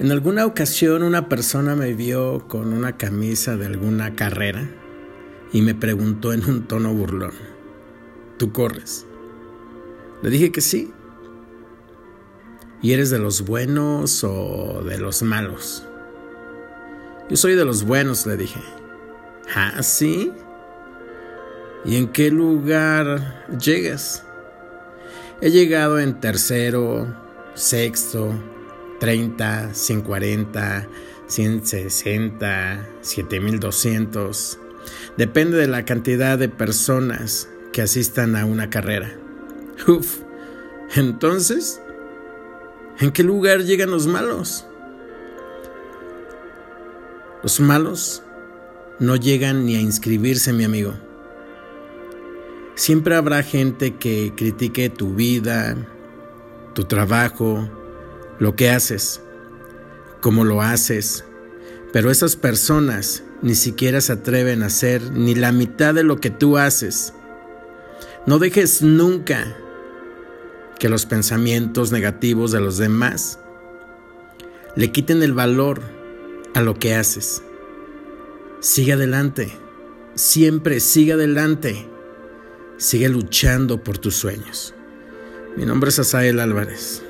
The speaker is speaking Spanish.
En alguna ocasión una persona me vio con una camisa de alguna carrera y me preguntó en un tono burlón, ¿tú corres? Le dije que sí. ¿Y eres de los buenos o de los malos? Yo soy de los buenos, le dije. ¿Ah, sí? ¿Y en qué lugar llegas? He llegado en tercero, sexto, 30, 140, 160, 7200. Depende de la cantidad de personas que asistan a una carrera. Uf, entonces, ¿en qué lugar llegan los malos? Los malos no llegan ni a inscribirse, mi amigo. Siempre habrá gente que critique tu vida, tu trabajo, lo que haces, cómo lo haces, pero esas personas ni siquiera se atreven a hacer ni la mitad de lo que tú haces. No dejes nunca que los pensamientos negativos de los demás le quiten el valor a lo que haces. Sigue adelante, siempre sigue adelante, sigue luchando por tus sueños. Mi nombre es Asael Álvarez.